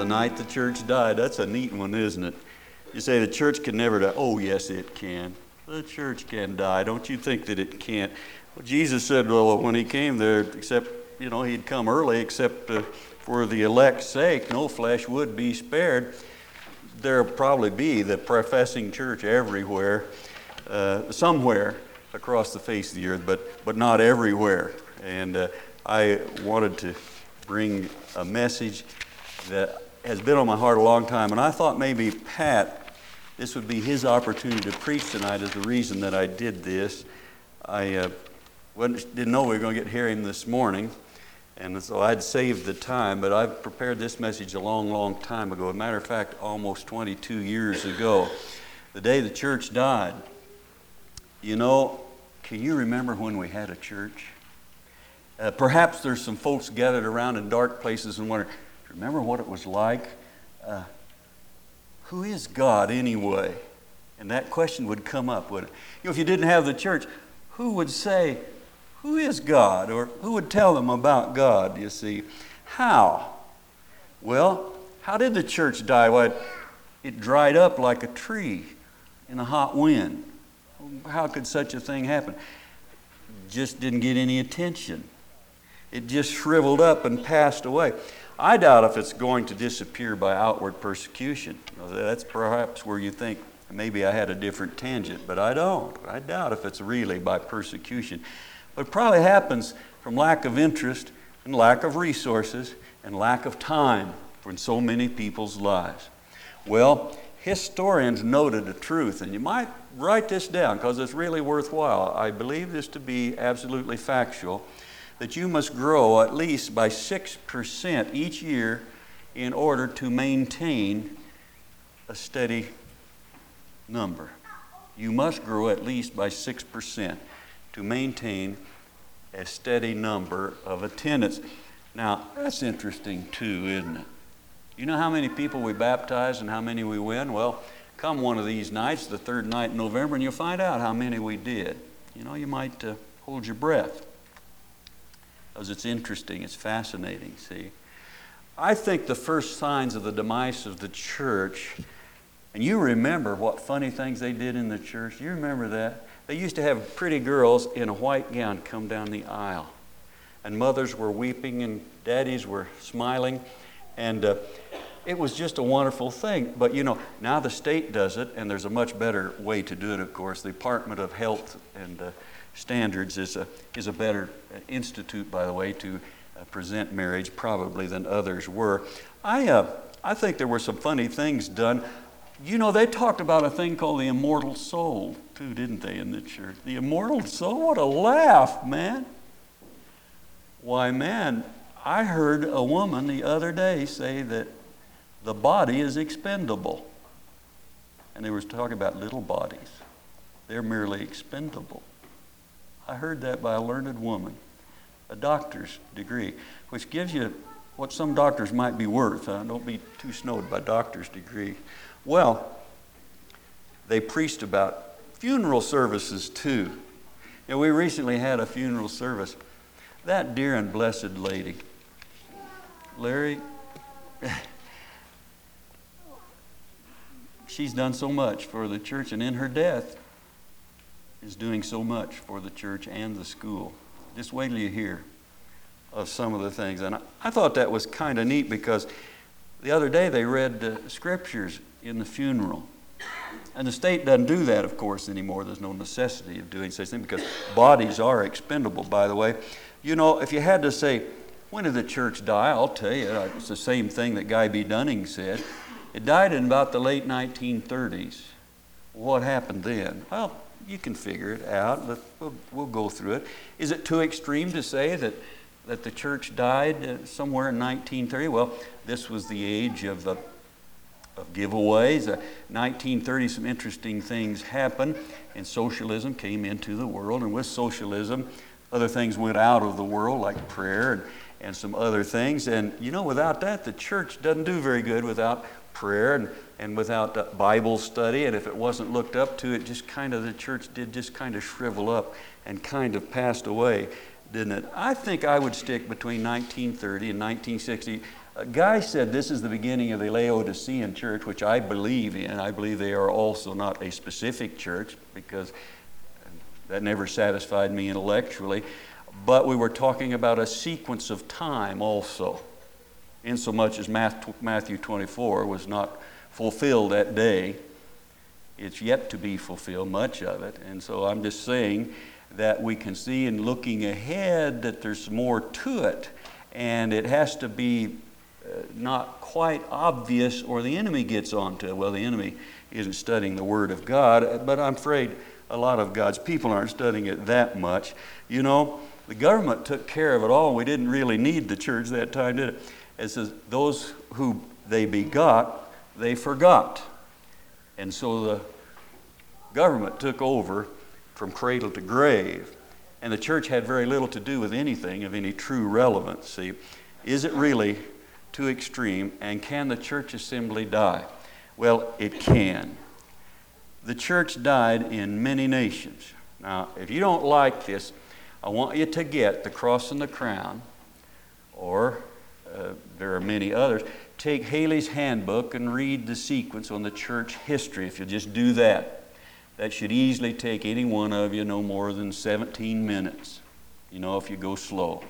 The night the church died, that's a neat one, isn't it? You say the church can never die. Oh, yes, it can. The church can die. Don't you think that it can't? Well, Jesus said, well, when he came there, except, you know, he'd come early, except uh, for the elect's sake, no flesh would be spared. There'll probably be the professing church everywhere, uh, somewhere across the face of the earth, but, but not everywhere. And uh, I wanted to bring a message that has been on my heart a long time. And I thought maybe Pat, this would be his opportunity to preach tonight is the reason that I did this. I uh, didn't know we were going to get here him this morning. And so I'd saved the time, but I've prepared this message a long, long time ago. As a matter of fact, almost 22 years ago, the day the church died. You know, can you remember when we had a church? Uh, perhaps there's some folks gathered around in dark places and wonder, remember what it was like? Uh, who is God anyway? And that question would come up, would it? You know, if you didn't have the church, who would say, Who is God? Or who would tell them about God, you see? How? Well, how did the church die? Well, it dried up like a tree in a hot wind. How could such a thing happen? Just didn't get any attention. It just shriveled up and passed away. I doubt if it's going to disappear by outward persecution. That's perhaps where you think maybe I had a different tangent, but I don't. I doubt if it's really by persecution. But it probably happens from lack of interest and lack of resources and lack of time in so many people's lives. Well, historians noted a truth, and you might write this down because it's really worthwhile. I believe this to be absolutely factual that you must grow at least by 6% each year in order to maintain a steady number. You must grow at least by 6% to maintain a steady number of attendance. Now, that's interesting too, isn't it? You know how many people we baptize and how many we win? Well, come one of these nights, the third night in November, and you'll find out how many we did. You know, you might uh, hold your breath because it's interesting, it's fascinating, see. I think the first signs of the demise of the church, and you remember what funny things they did in the church. You remember that? They used to have pretty girls in a white gown come down the aisle. And mothers were weeping and daddies were smiling. And uh, it was just a wonderful thing. But you know, now the state does it, and there's a much better way to do it, of course. The Department of Health and uh, standards is a, is a better institute, by the way, to uh, present marriage probably than others were. I, uh, I think there were some funny things done. You know, they talked about a thing called the immortal soul, too, didn't they, in the church? The immortal soul? What a laugh, man. Why, man, I heard a woman the other day say that the body is expendable. And they were talking about little bodies. They're merely expendable. I heard that by a learned woman, a doctor's degree, which gives you what some doctors might be worth. Uh, don't be too snowed by doctor's degree. Well, they preached about funeral services too. Know, we recently had a funeral service. That dear and blessed lady, Larry, she's done so much for the church, and in her death, is doing so much for the church and the school. Just wait till you hear of some of the things. And I, I thought that was kind of neat because the other day they read uh, scriptures in the funeral. And the state doesn't do that, of course, anymore. There's no necessity of doing such thing because bodies are expendable, by the way. You know, if you had to say, when did the church die? I'll tell you, it's the same thing that Guy B. Dunning said. It died in about the late 1930s. What happened then? Well, you can figure it out. We'll, we'll go through it. Is it too extreme to say that, that the church died uh, somewhere in 1930? Well, this was the age of, the, of giveaways. Uh, 1930, some interesting things happened, and socialism came into the world. And with socialism, other things went out of the world, like prayer and, and some other things. And you know, without that, the church doesn't do very good without prayer and and without Bible study, and if it wasn't looked up to, it just kind of, the church did just kind of shrivel up and kind of passed away. didn't it? I think I would stick between 1930 and 1960. A guy said this is the beginning of the Laodicean church, which I believe in. I believe they are also not a specific church because that never satisfied me intellectually. But we were talking about a sequence of time also, insomuch as Matthew 24 was not fulfilled that day. It's yet to be fulfilled, much of it. And so I'm just saying that we can see in looking ahead that there's more to it. And it has to be uh, not quite obvious or the enemy gets onto it. Well, the enemy isn't studying the Word of God, but I'm afraid a lot of God's people aren't studying it that much. You know, the government took care of it all. We didn't really need the church that time, did it? It says, those who they begot, they forgot. And so the government took over from cradle to grave. And the church had very little to do with anything of any true relevance. See, is it really too extreme? And can the church assembly die? Well, it can. The church died in many nations. Now, if you don't like this, I want you to get the cross and the crown, or uh, there are many others. Take Halley's handbook and read the sequence on the church history if you just do that. That should easily take any one of you no more than 17 minutes, you know, if you go slow.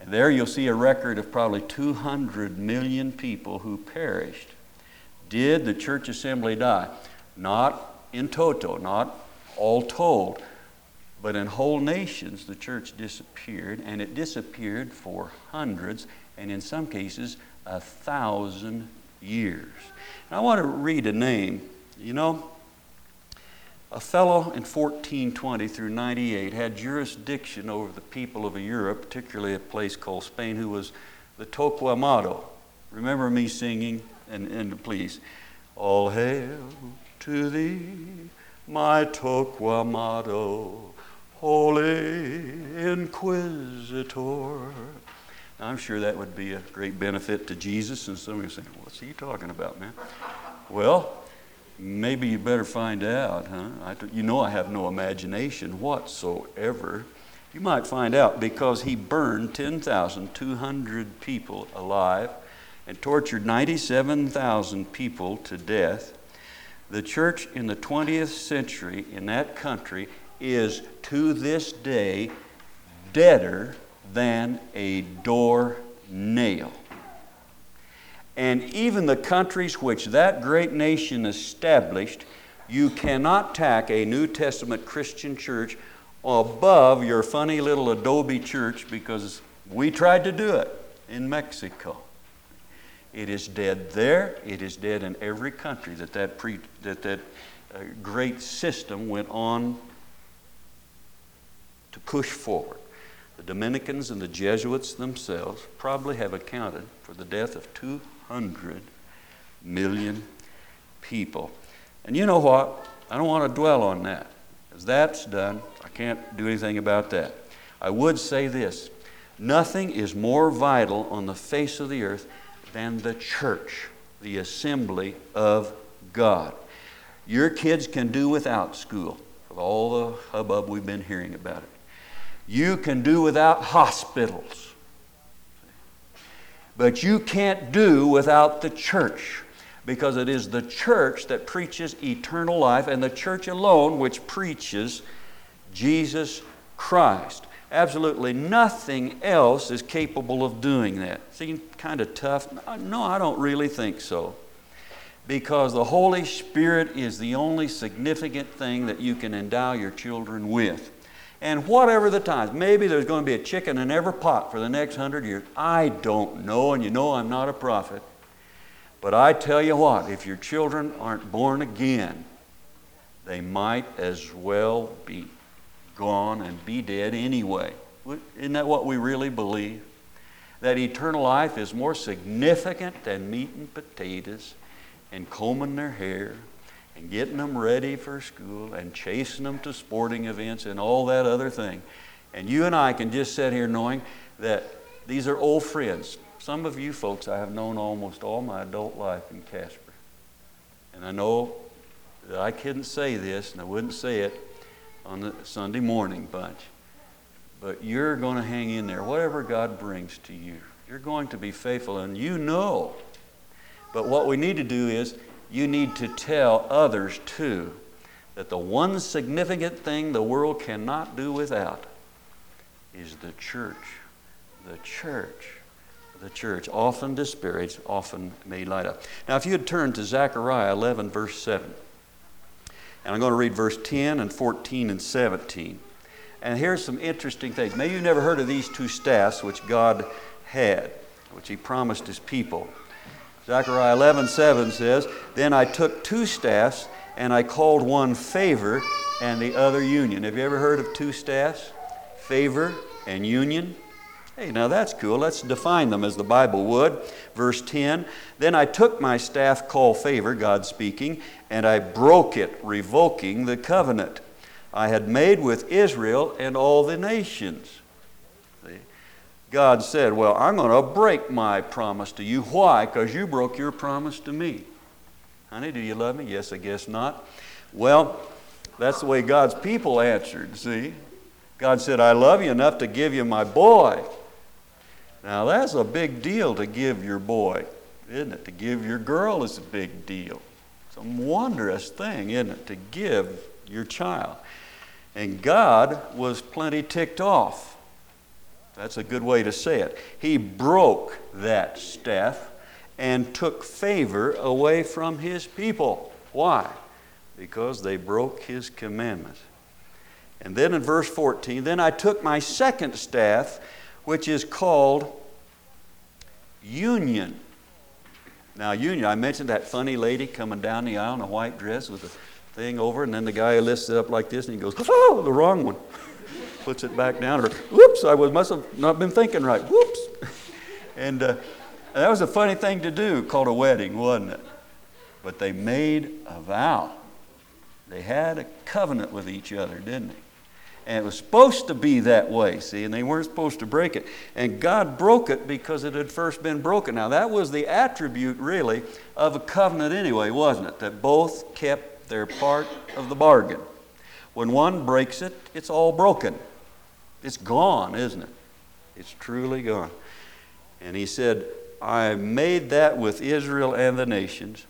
And there you'll see a record of probably 200 million people who perished. Did the church assembly die? Not in toto, not all told, but in whole nations, the church disappeared, and it disappeared for hundreds, and in some cases, a thousand years. And I want to read a name. You know, a fellow in 1420 through 98 had jurisdiction over the people of Europe, particularly a place called Spain, who was the Torquemada. Remember me singing? And, and please, all hail to thee, my Torquemada Holy Inquisitor. Now, I'm sure that would be a great benefit to Jesus, and some of you saying, What's he talking about, man? Well, maybe you better find out, huh? I, you know I have no imagination whatsoever. You might find out because he burned 10,200 people alive and tortured 97,000 people to death. The church in the 20th century in that country is to this day deader than a door nail. And even the countries which that great nation established, you cannot tack a New Testament Christian church above your funny little adobe church because we tried to do it in Mexico. It is dead there. It is dead in every country that that, pre, that, that uh, great system went on to push forward. The Dominicans and the Jesuits themselves probably have accounted for the death of 200 million people. And you know what? I don't want to dwell on that. As that's done, I can't do anything about that. I would say this nothing is more vital on the face of the earth than the church, the assembly of God. Your kids can do without school, with all the hubbub we've been hearing about it. You can do without hospitals. But you can't do without the church because it is the church that preaches eternal life and the church alone which preaches Jesus Christ. Absolutely nothing else is capable of doing that. Seems kind of tough? No, I don't really think so. Because the Holy Spirit is the only significant thing that you can endow your children with and whatever the times. Maybe there's going to be a chicken in every pot for the next hundred years. I don't know, and you know I'm not a prophet. But I tell you what, if your children aren't born again, they might as well be gone and be dead anyway. Isn't that what we really believe? That eternal life is more significant than meat and potatoes and combing their hair and getting them ready for school and chasing them to sporting events and all that other thing. And you and I can just sit here knowing that these are old friends. Some of you folks I have known almost all my adult life in Casper. And I know that I couldn't say this, and I wouldn't say it on the Sunday morning bunch. but you're going to hang in there. Whatever God brings to you, you're going to be faithful, and you know. But what we need to do is you need to tell others too that the one significant thing the world cannot do without is the church. The church. The church, often disparaged, often made light of. Now, if you would turn to Zechariah 11, verse 7, and I'm going to read verse 10 and 14 and 17. And here's some interesting things. Maybe you've never heard of these two staffs which God had, which He promised His people. Zechariah 11, 7 says, Then I took two staffs, and I called one favor and the other union. Have you ever heard of two staffs? Favor and union? Hey, now that's cool. Let's define them as the Bible would. Verse 10 Then I took my staff called favor, God speaking, and I broke it, revoking the covenant I had made with Israel and all the nations. God said, Well, I'm going to break my promise to you. Why? Because you broke your promise to me. Honey, do you love me? Yes, I guess not. Well, that's the way God's people answered, see? God said, I love you enough to give you my boy. Now, that's a big deal to give your boy, isn't it? To give your girl is a big deal. It's a wondrous thing, isn't it? To give your child. And God was plenty ticked off. That's a good way to say it. He broke that staff and took favor away from his people. Why? Because they broke his commandment. And then in verse 14, then I took my second staff, which is called union. Now, union, I mentioned that funny lady coming down the aisle in a white dress with a thing over, and then the guy lifts it up like this and he goes, oh, the wrong one. Puts it back down, or whoops, I was, must have not been thinking right. Whoops. and uh, that was a funny thing to do, called a wedding, wasn't it? But they made a vow. They had a covenant with each other, didn't they? And it was supposed to be that way, see, and they weren't supposed to break it. And God broke it because it had first been broken. Now, that was the attribute, really, of a covenant anyway, wasn't it? That both kept their part of the bargain. When one breaks it, it's all broken. It's gone, isn't it? It's truly gone. And he said, I made that with Israel and the nations.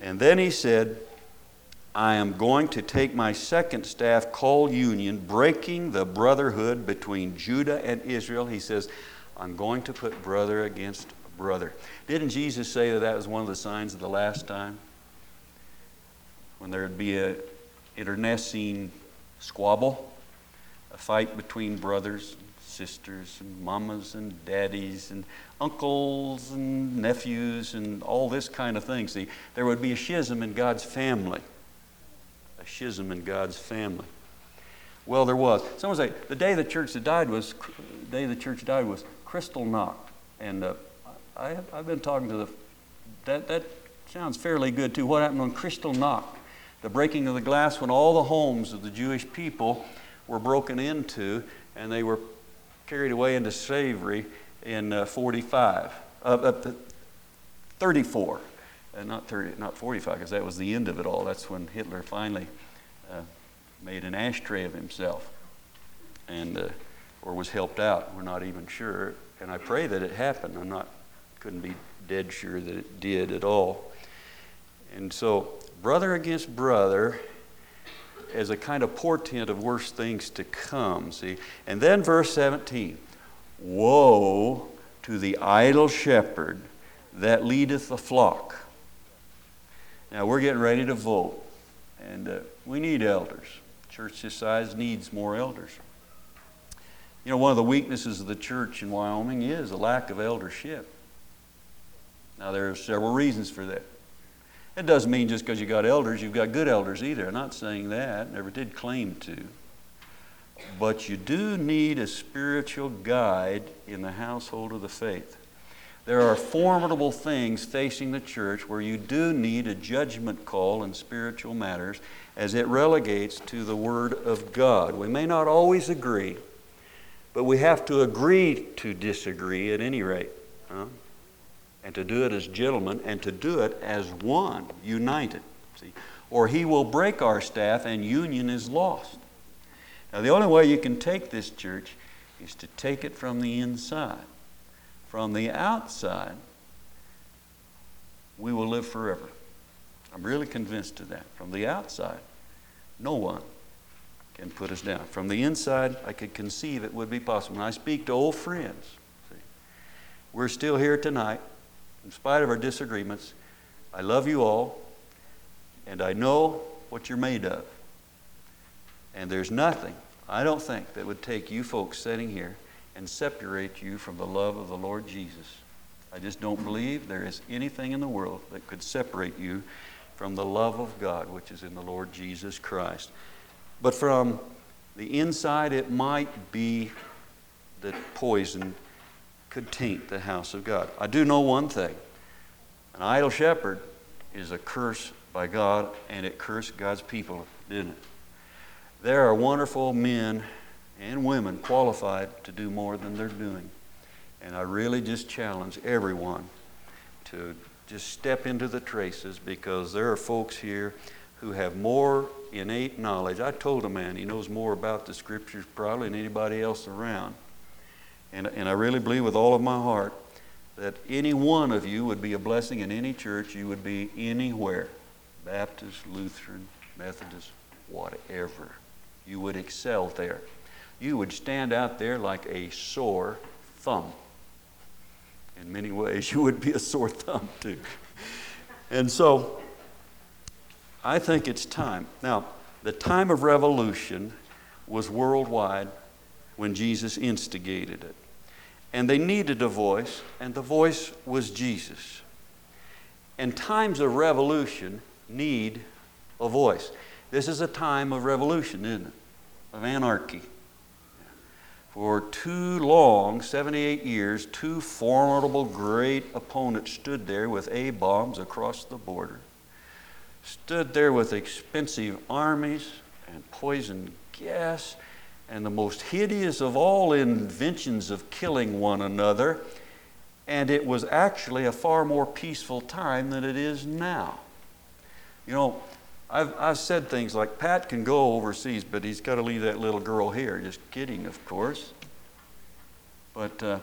And then he said, I am going to take my second staff called union, breaking the brotherhood between Judah and Israel. He says, I'm going to put brother against brother. Didn't Jesus say that that was one of the signs of the last time? When there would be a internecine squabble, a fight between brothers and sisters and mamas and daddies and uncles and nephews and all this kind of thing. See, there would be a schism in God's family. A schism in God's family. Well, there was. Someone say the day the church died was the day the church died was Kristallnacht, and uh, I have, I've been talking to the. That that sounds fairly good too. What happened on Kristallnacht? The breaking of the glass when all the homes of the Jewish people were broken into, and they were carried away into slavery in uh, 45, uh, uh, 34, uh, not 30, not 45, because that was the end of it all. That's when Hitler finally uh, made an ashtray of himself, and uh, or was helped out. We're not even sure, and I pray that it happened. I'm not, couldn't be dead sure that it did at all. And so, brother against brother as a kind of portent of worse things to come, see? And then verse 17 Woe to the idle shepherd that leadeth the flock. Now, we're getting ready to vote, and uh, we need elders. Church this size needs more elders. You know, one of the weaknesses of the church in Wyoming is a lack of eldership. Now, there are several reasons for that. It doesn't mean just because you got elders, you've got good elders either. I'm not saying that, never did claim to. But you do need a spiritual guide in the household of the faith. There are formidable things facing the church where you do need a judgment call in spiritual matters as it relegates to the Word of God. We may not always agree, but we have to agree to disagree at any rate. Huh? And to do it as gentlemen and to do it as one, united. See? Or he will break our staff and union is lost. Now, the only way you can take this church is to take it from the inside. From the outside, we will live forever. I'm really convinced of that. From the outside, no one can put us down. From the inside, I could conceive it would be possible. When I speak to old friends, see, we're still here tonight, in spite of our disagreements. I love you all, and I know what you're made of. And there's nothing, I don't think, that would take you folks sitting here and separate you from the love of the Lord Jesus. I just don't believe there is anything in the world that could separate you from the love of God, which is in the Lord Jesus Christ. But from the inside, it might be that poison could taint the house of God. I do know one thing an idle shepherd is a curse by God, and it cursed God's people, didn't it? There are wonderful men and women qualified to do more than they're doing. And I really just challenge everyone to just step into the traces because there are folks here who have more innate knowledge. I told a man he knows more about the scriptures probably than anybody else around. And, and I really believe with all of my heart that any one of you would be a blessing in any church. You would be anywhere Baptist, Lutheran, Methodist, whatever. You would excel there. You would stand out there like a sore thumb in many ways, you would be a sore thumb too. And so, I think it's time. Now, the time of revolution was worldwide when Jesus instigated it. And they needed a voice, and the voice was Jesus. And times of revolution need a voice. This is a time of revolution, isn't it? Of anarchy. For too long, 78 years, two formidable, great opponents stood there with A bombs across the border, stood there with expensive armies and poison gas and the most hideous of all inventions of killing one another. And it was actually a far more peaceful time than it is now. You know, I've, I've said things like, Pat can go overseas, but he's got to leave that little girl here. Just kidding, of course. But uh,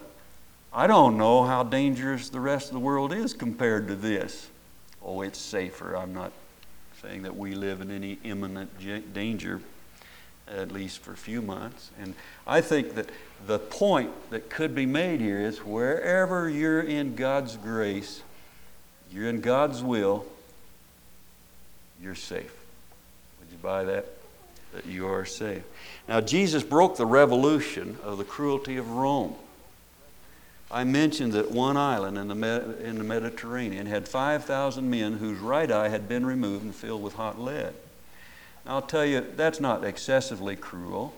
I don't know how dangerous the rest of the world is compared to this. Oh, it's safer. I'm not saying that we live in any imminent danger, at least for a few months. And I think that the point that could be made here is wherever you're in God's grace, you're in God's will, you're safe. Would you buy that? That you are safe. Now, Jesus broke the revolution of the cruelty of Rome. I mentioned that one island in the, in the Mediterranean had 5,000 men whose right eye had been removed and filled with hot lead. I'll tell you, that's not excessively cruel,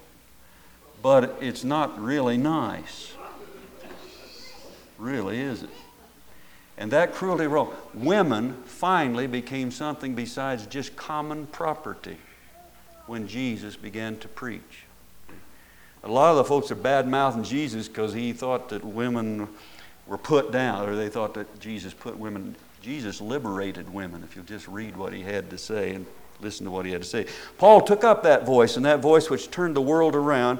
but it's not really nice. Really, is it? And that cruelty role, women finally became something besides just common property when Jesus began to preach. A lot of the folks are bad mouthing Jesus because he thought that women were put down, or they thought that Jesus put women. Jesus liberated women, if you just read what he had to say and listen to what he had to say. Paul took up that voice, and that voice which turned the world around,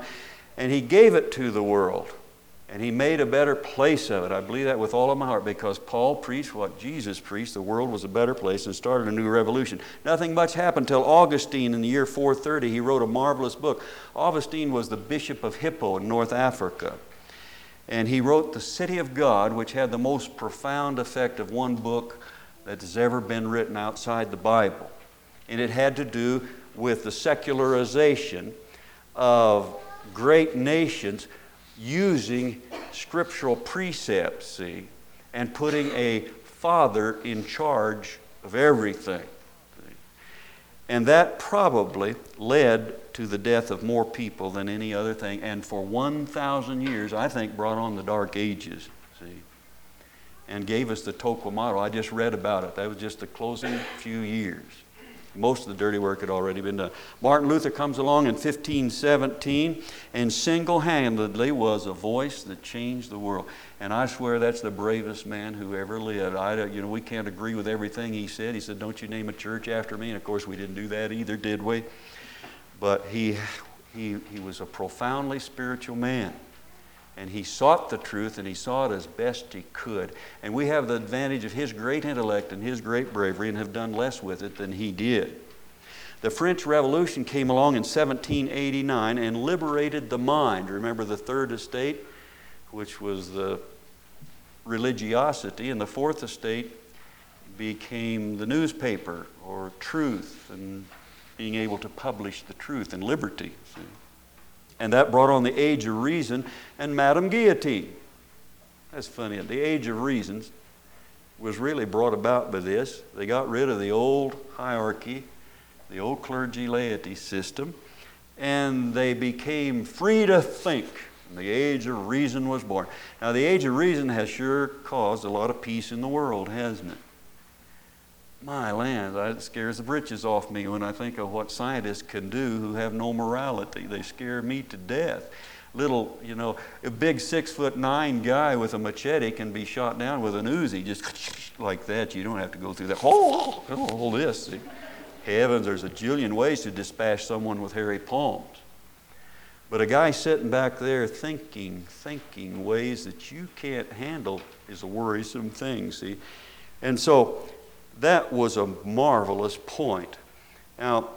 and he gave it to the world. And he made a better place of it. I believe that with all of my heart because Paul preached what Jesus preached. The world was a better place and started a new revolution. Nothing much happened until Augustine in the year 430. He wrote a marvelous book. Augustine was the bishop of Hippo in North Africa. And he wrote The City of God, which had the most profound effect of one book that has ever been written outside the Bible. And it had to do with the secularization of great nations using scriptural precepts, see, and putting a father in charge of everything. And that probably led to the death of more people than any other thing. And for 1,000 years, I think, brought on the Dark Ages, see, and gave us the Torquemada. I just read about it. That was just the closing few years. Most of the dirty work had already been done. Martin Luther comes along in 1517 and single handedly was a voice that changed the world. And I swear that's the bravest man who ever lived. I, you know, we can't agree with everything he said. He said, Don't you name a church after me? And of course, we didn't do that either, did we? But he, he, he was a profoundly spiritual man. And he sought the truth and he saw it as best he could. And we have the advantage of his great intellect and his great bravery and have done less with it than he did. The French Revolution came along in 1789 and liberated the mind. Remember the Third Estate, which was the religiosity, and the Fourth Estate became the newspaper or truth and being able to publish the truth and liberty. See? And that brought on the Age of Reason and Madame Guillotine. That's funny. The Age of Reason was really brought about by this. They got rid of the old hierarchy, the old clergy laity system, and they became free to think. And the Age of Reason was born. Now, the Age of Reason has sure caused a lot of peace in the world, hasn't it? My land, it scares the britches off me when I think of what scientists can do who have no morality. They scare me to death. Little, you know, a big six foot nine guy with a machete can be shot down with an Uzi just like that. You don't have to go through that. Oh, oh, oh all this. Heavens, there's a jillion ways to dispatch someone with hairy palms. But a guy sitting back there thinking, thinking ways that you can't handle is a worrisome thing, see? And so that was a marvelous point. Now,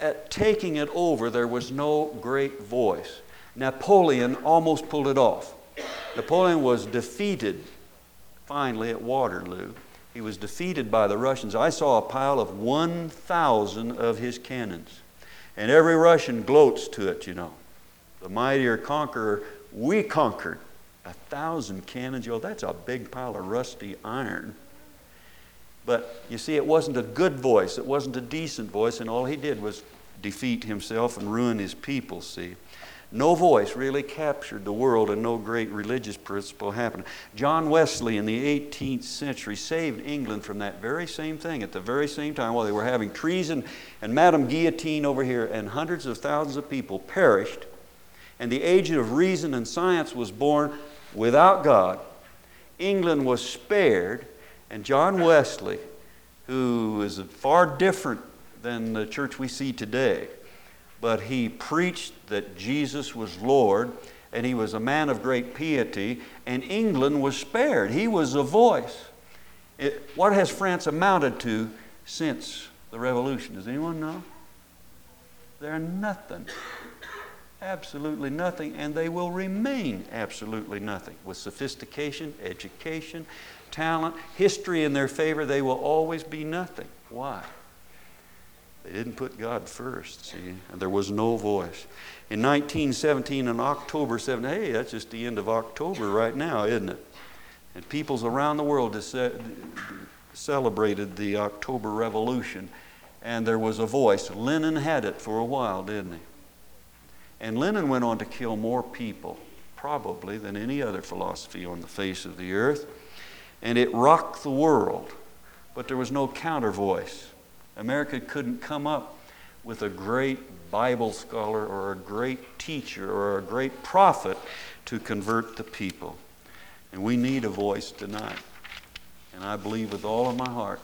at taking it over, there was no great voice. Napoleon almost pulled it off. Napoleon was defeated finally at Waterloo. He was defeated by the Russians. I saw a pile of 1,000 of his cannons. And every Russian gloats to it, you know. The mightier conqueror, we conquered. A thousand cannons, you know, that's a big pile of rusty iron. But you see, it wasn't a good voice, it wasn't a decent voice, and all he did was defeat himself and ruin his people, see. No voice really captured the world, and no great religious principle happened. John Wesley in the 18th century saved England from that very same thing at the very same time while they were having treason and Madame Guillotine over here, and hundreds of thousands of people perished. And the age of reason and science was born without God. England was spared and John Wesley, who is far different than the church we see today, but he preached that Jesus was Lord, and he was a man of great piety, and England was spared. He was a voice. It, what has France amounted to since the Revolution? Does anyone know? They're nothing. Absolutely nothing, and they will remain absolutely nothing. With sophistication, education, talent, history in their favor, they will always be nothing. Why? They didn't put God first, see, and there was no voice. In 1917, in October 7, hey, that's just the end of October right now, isn't it? And peoples around the world celebrated the October Revolution, and there was a voice. Lenin had it for a while, didn't he? And Lenin went on to kill more people, probably, than any other philosophy on the face of the earth and it rocked the world, but there was no counter voice. America couldn't come up with a great Bible scholar or a great teacher or a great prophet to convert the people. And we need a voice tonight. And I believe with all of my heart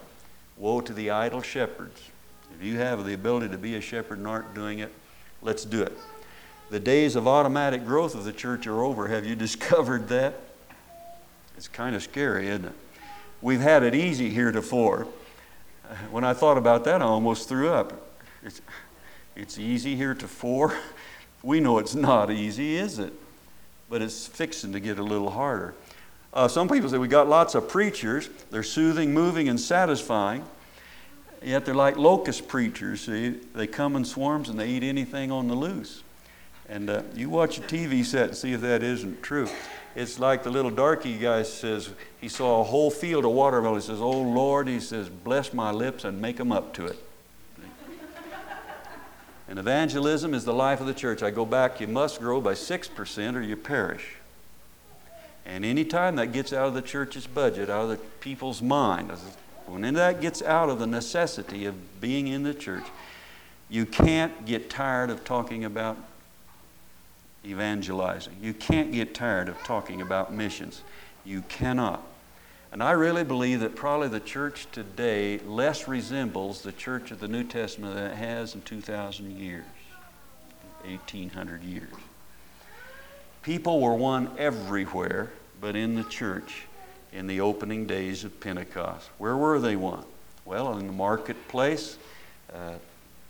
woe to the idle shepherds. If you have the ability to be a shepherd and aren't doing it, let's do it. The days of automatic growth of the church are over. Have you discovered that? It's kind of scary, isn't it? We've had it easy heretofore. When I thought about that, I almost threw up. It's, it's easy heretofore. We know it's not easy, is it? But it's fixing to get a little harder. Uh, some people say we got lots of preachers. They're soothing, moving, and satisfying. Yet they're like locust preachers. See, they come in swarms and they eat anything on the loose. And uh, you watch a TV set and see if that isn't true. It's like the little darky guy says, he saw a whole field of watermelon. He says, Oh Lord, he says, bless my lips and make them up to it. and evangelism is the life of the church. I go back, you must grow by 6% or you perish. And any time that gets out of the church's budget, out of the people's mind, when that gets out of the necessity of being in the church, you can't get tired of talking about evangelizing. You can't get tired of talking about missions. You cannot. And I really believe that probably the church today less resembles the church of the New Testament than it has in 2,000 years, 1,800 years. People were won everywhere but in the church in the opening days of Pentecost. Where were they won? Well, in the marketplace, uh,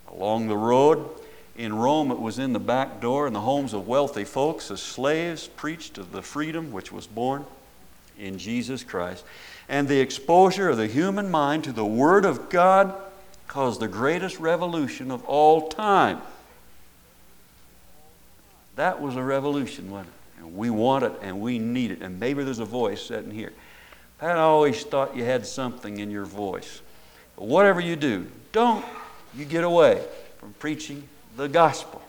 along the road. In Rome, it was in the back door in the homes of wealthy folks as slaves preached of the freedom which was born in Jesus Christ. And the exposure of the human mind to the Word of God caused the greatest revolution of all time. That was a revolution, wasn't it? And we want it and we need it. And maybe there's a voice sitting here. Pat, I always thought you had something in your voice. But whatever you do, don't you get away from preaching the gospel.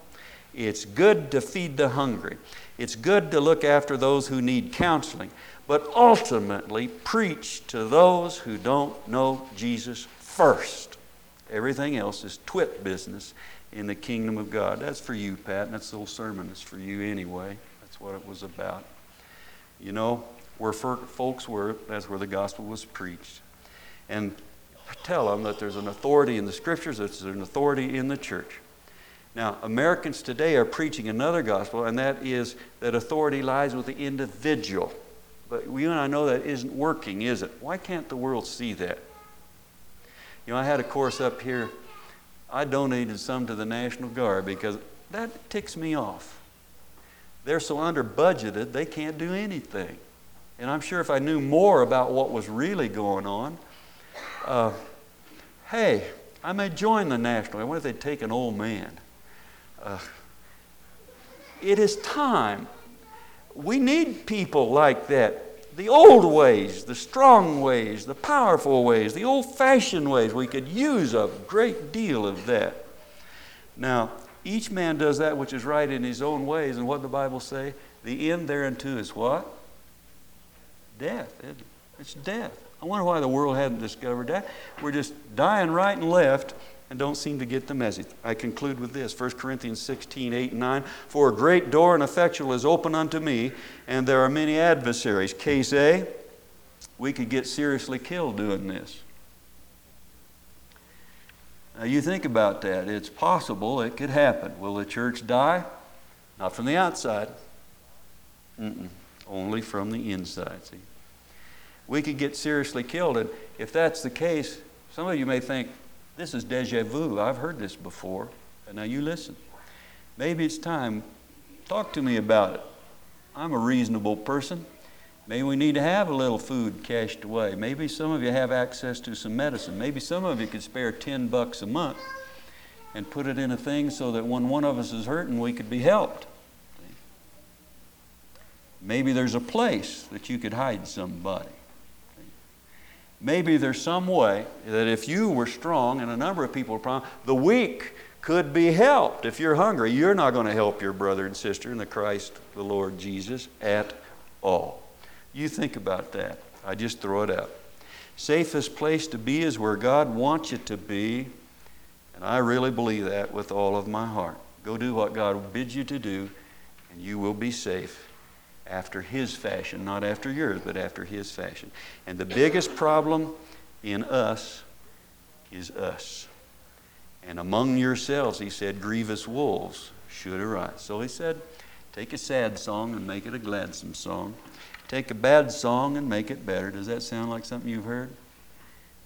It's good to feed the hungry. It's good to look after those who need counseling. But ultimately, preach to those who don't know Jesus first. Everything else is twit business in the kingdom of God. That's for you, Pat, and that's the whole sermon. It's for you anyway. That's what it was about. You know, where folks were, that's where the gospel was preached. And tell them that there's an authority in the scriptures, there's an authority in the church. Now, Americans today are preaching another gospel, and that is that authority lies with the individual. But you and I know that isn't working, is it? Why can't the world see that? You know, I had a course up here. I donated some to the National Guard because that ticks me off. They're so under budgeted, they can't do anything. And I'm sure if I knew more about what was really going on, uh, hey, I may join the National. I wonder if they'd take an old man. Uh, it is time. We need people like that. The old ways, the strong ways, the powerful ways, the old fashioned ways. We could use a great deal of that. Now, each man does that which is right in his own ways, and what the Bible say? The end thereunto is what? Death. It's death. I wonder why the world hadn't discovered that. We're just dying right and left and don't seem to get the message. I conclude with this 1 Corinthians 16, 8 and 9. For a great door and effectual is open unto me, and there are many adversaries. Case A, we could get seriously killed doing this. Now, you think about that. It's possible it could happen. Will the church die? Not from the outside, Mm-mm. only from the inside. See? We could get seriously killed. And if that's the case, some of you may think, this is deja vu. I've heard this before. Now you listen. Maybe it's time. Talk to me about it. I'm a reasonable person. Maybe we need to have a little food cached away. Maybe some of you have access to some medicine. Maybe some of you could spare 10 bucks a month and put it in a thing so that when one of us is hurting, we could be helped. Maybe there's a place that you could hide somebody. Maybe there's some way that if you were strong and a number of people were strong, the weak could be helped. If you're hungry, you're not going to help your brother and sister in the Christ, the Lord Jesus, at all. You think about that. I just throw it out. Safest place to be is where God wants you to be, and I really believe that with all of my heart. Go do what God bids you to do, and you will be safe after his fashion, not after yours, but after his fashion. And the biggest problem in us is us. And among yourselves, he said, grievous wolves should arise. So he said, take a sad song and make it a gladsome song. Take a bad song and make it better. Does that sound like something you've heard?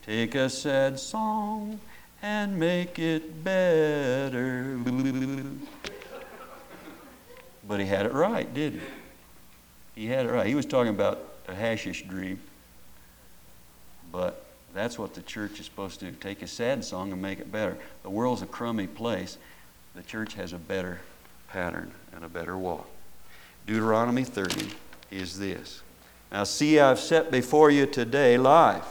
Take a sad song and make it better. But he had it right, didn't he? He had it right. He was talking about a hashish dream. But that's what the church is supposed to do take a sad song and make it better. The world's a crummy place. The church has a better pattern and a better walk. Deuteronomy 30 is this Now, see, I've set before you today life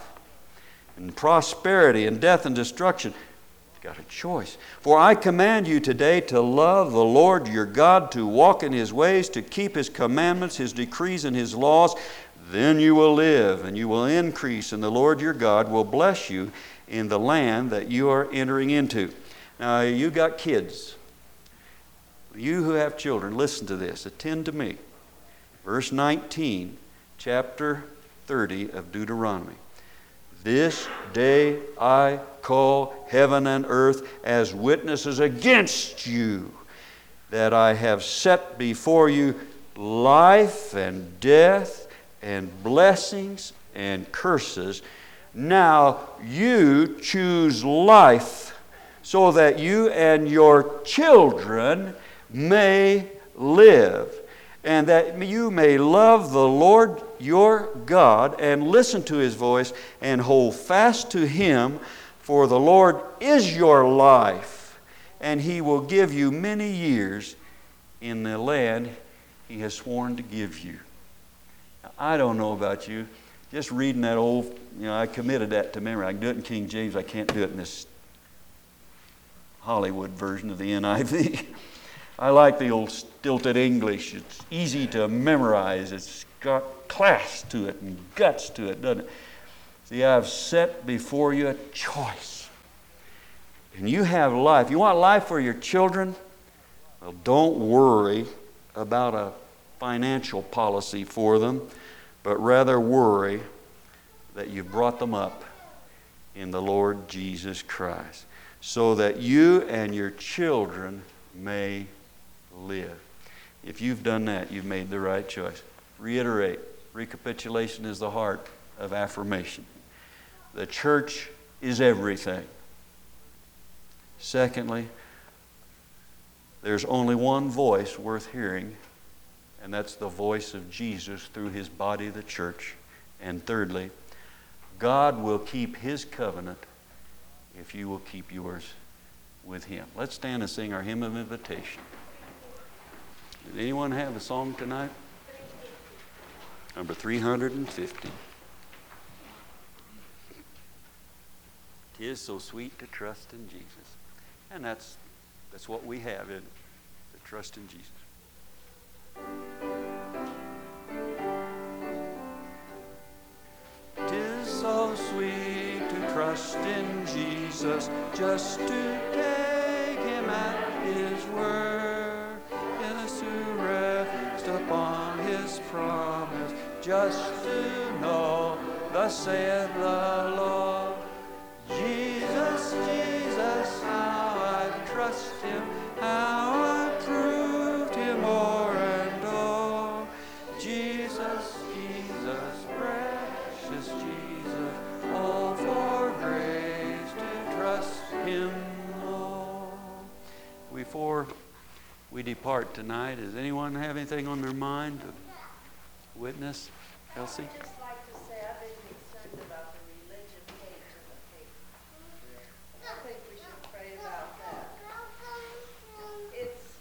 and prosperity and death and destruction got a choice. For I command you today to love the Lord your God, to walk in his ways, to keep his commandments, his decrees, and his laws. Then you will live and you will increase, and the Lord your God will bless you in the land that you are entering into. Now, you got kids. You who have children, listen to this. Attend to me. Verse 19, chapter 30 of Deuteronomy. This day I call heaven and earth as witnesses against you that I have set before you life and death and blessings and curses. Now you choose life so that you and your children may live, and that you may love the Lord your God and listen to his voice and hold fast to him, for the Lord is your life, and he will give you many years in the land he has sworn to give you. Now, I don't know about you. Just reading that old, you know, I committed that to memory. I can do it in King James, I can't do it in this Hollywood version of the NIV. I like the old stilted English. It's easy to memorize. It's got class to it and guts to it, doesn't it? See, I've set before you a choice. And you have life. You want life for your children? Well, don't worry about a financial policy for them, but rather worry that you've brought them up in the Lord Jesus Christ so that you and your children may live. If you've done that, you've made the right choice. Reiterate recapitulation is the heart of affirmation. The church is everything. Secondly, there's only one voice worth hearing, and that's the voice of Jesus through his body, the church. And thirdly, God will keep his covenant if you will keep yours with him. Let's stand and sing our hymn of invitation. Did anyone have a song tonight? Number 350. Tis so sweet to trust in Jesus. And that's, that's what we have in to trust in Jesus. Tis so sweet to trust in Jesus, just to take him at his word, upon his promise, just to know, thus saith the Lord. Jesus, Jesus, how I trust him, how I proved we depart tonight, does anyone have anything on their mind to witness? Elsie? I'd just like to say I've been concerned about the religion page in the paper. I think we should pray about that. It's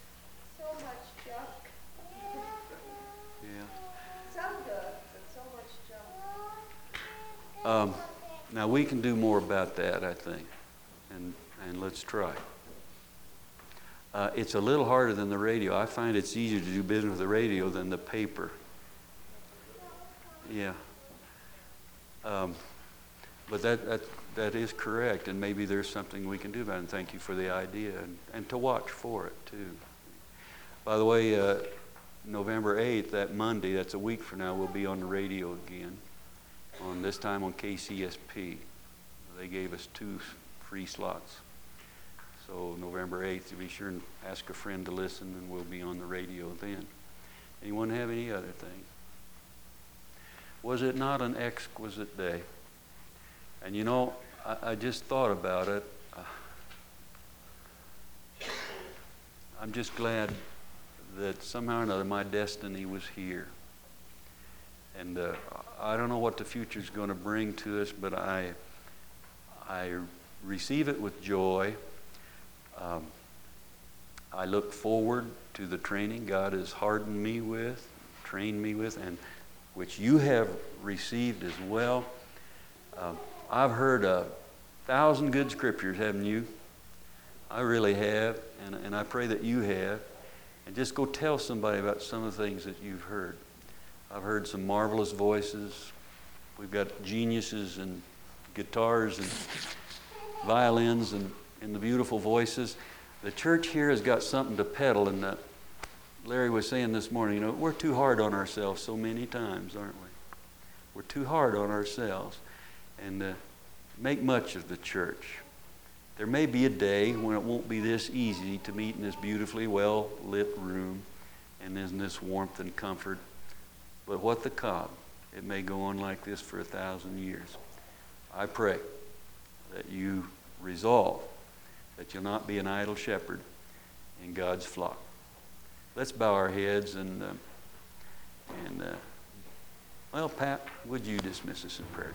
so much junk. Yeah. Some good, but so much junk. Um, now we can do more about that, I think, and and let's try. Uh, it's a little harder than the radio. I find it's easier to do business with the radio than the paper. Yeah. Um, but that, that that is correct, and maybe there's something we can do about it. And thank you for the idea, and, and to watch for it too. By the way, uh, November 8th, that Monday, that's a week from now, we'll be on the radio again. On this time on KCSP, they gave us two free slots. So November 8th, be sure and ask a friend to listen, and we'll be on the radio then. Anyone have any other thing? Was it not an exquisite day? And you know, I, I just thought about it. Uh, I'm just glad that somehow or another my destiny was here. And uh, I don't know what the future is going to bring to us, but I, I receive it with joy. Um, I look forward to the training God has hardened me with, trained me with, and which you have received as well. Um, I've heard a thousand good scriptures, haven't you? I really have, and, and I pray that you have. And just go tell somebody about some of the things that you've heard. I've heard some marvelous voices. We've got geniuses and guitars and violins and, and the beautiful voices. The church here has got something to peddle, and Larry was saying this morning, you know, we're too hard on ourselves so many times, aren't we? We're too hard on ourselves. And uh, make much of the church. There may be a day when it won't be this easy to meet in this beautifully well lit room and isn't this warmth and comfort? But what the cob? It may go on like this for a thousand years. I pray that you resolve that you'll not be an idle shepherd in God's flock. Let's bow our heads and, uh, and uh, well, Pat, would you dismiss us in prayer?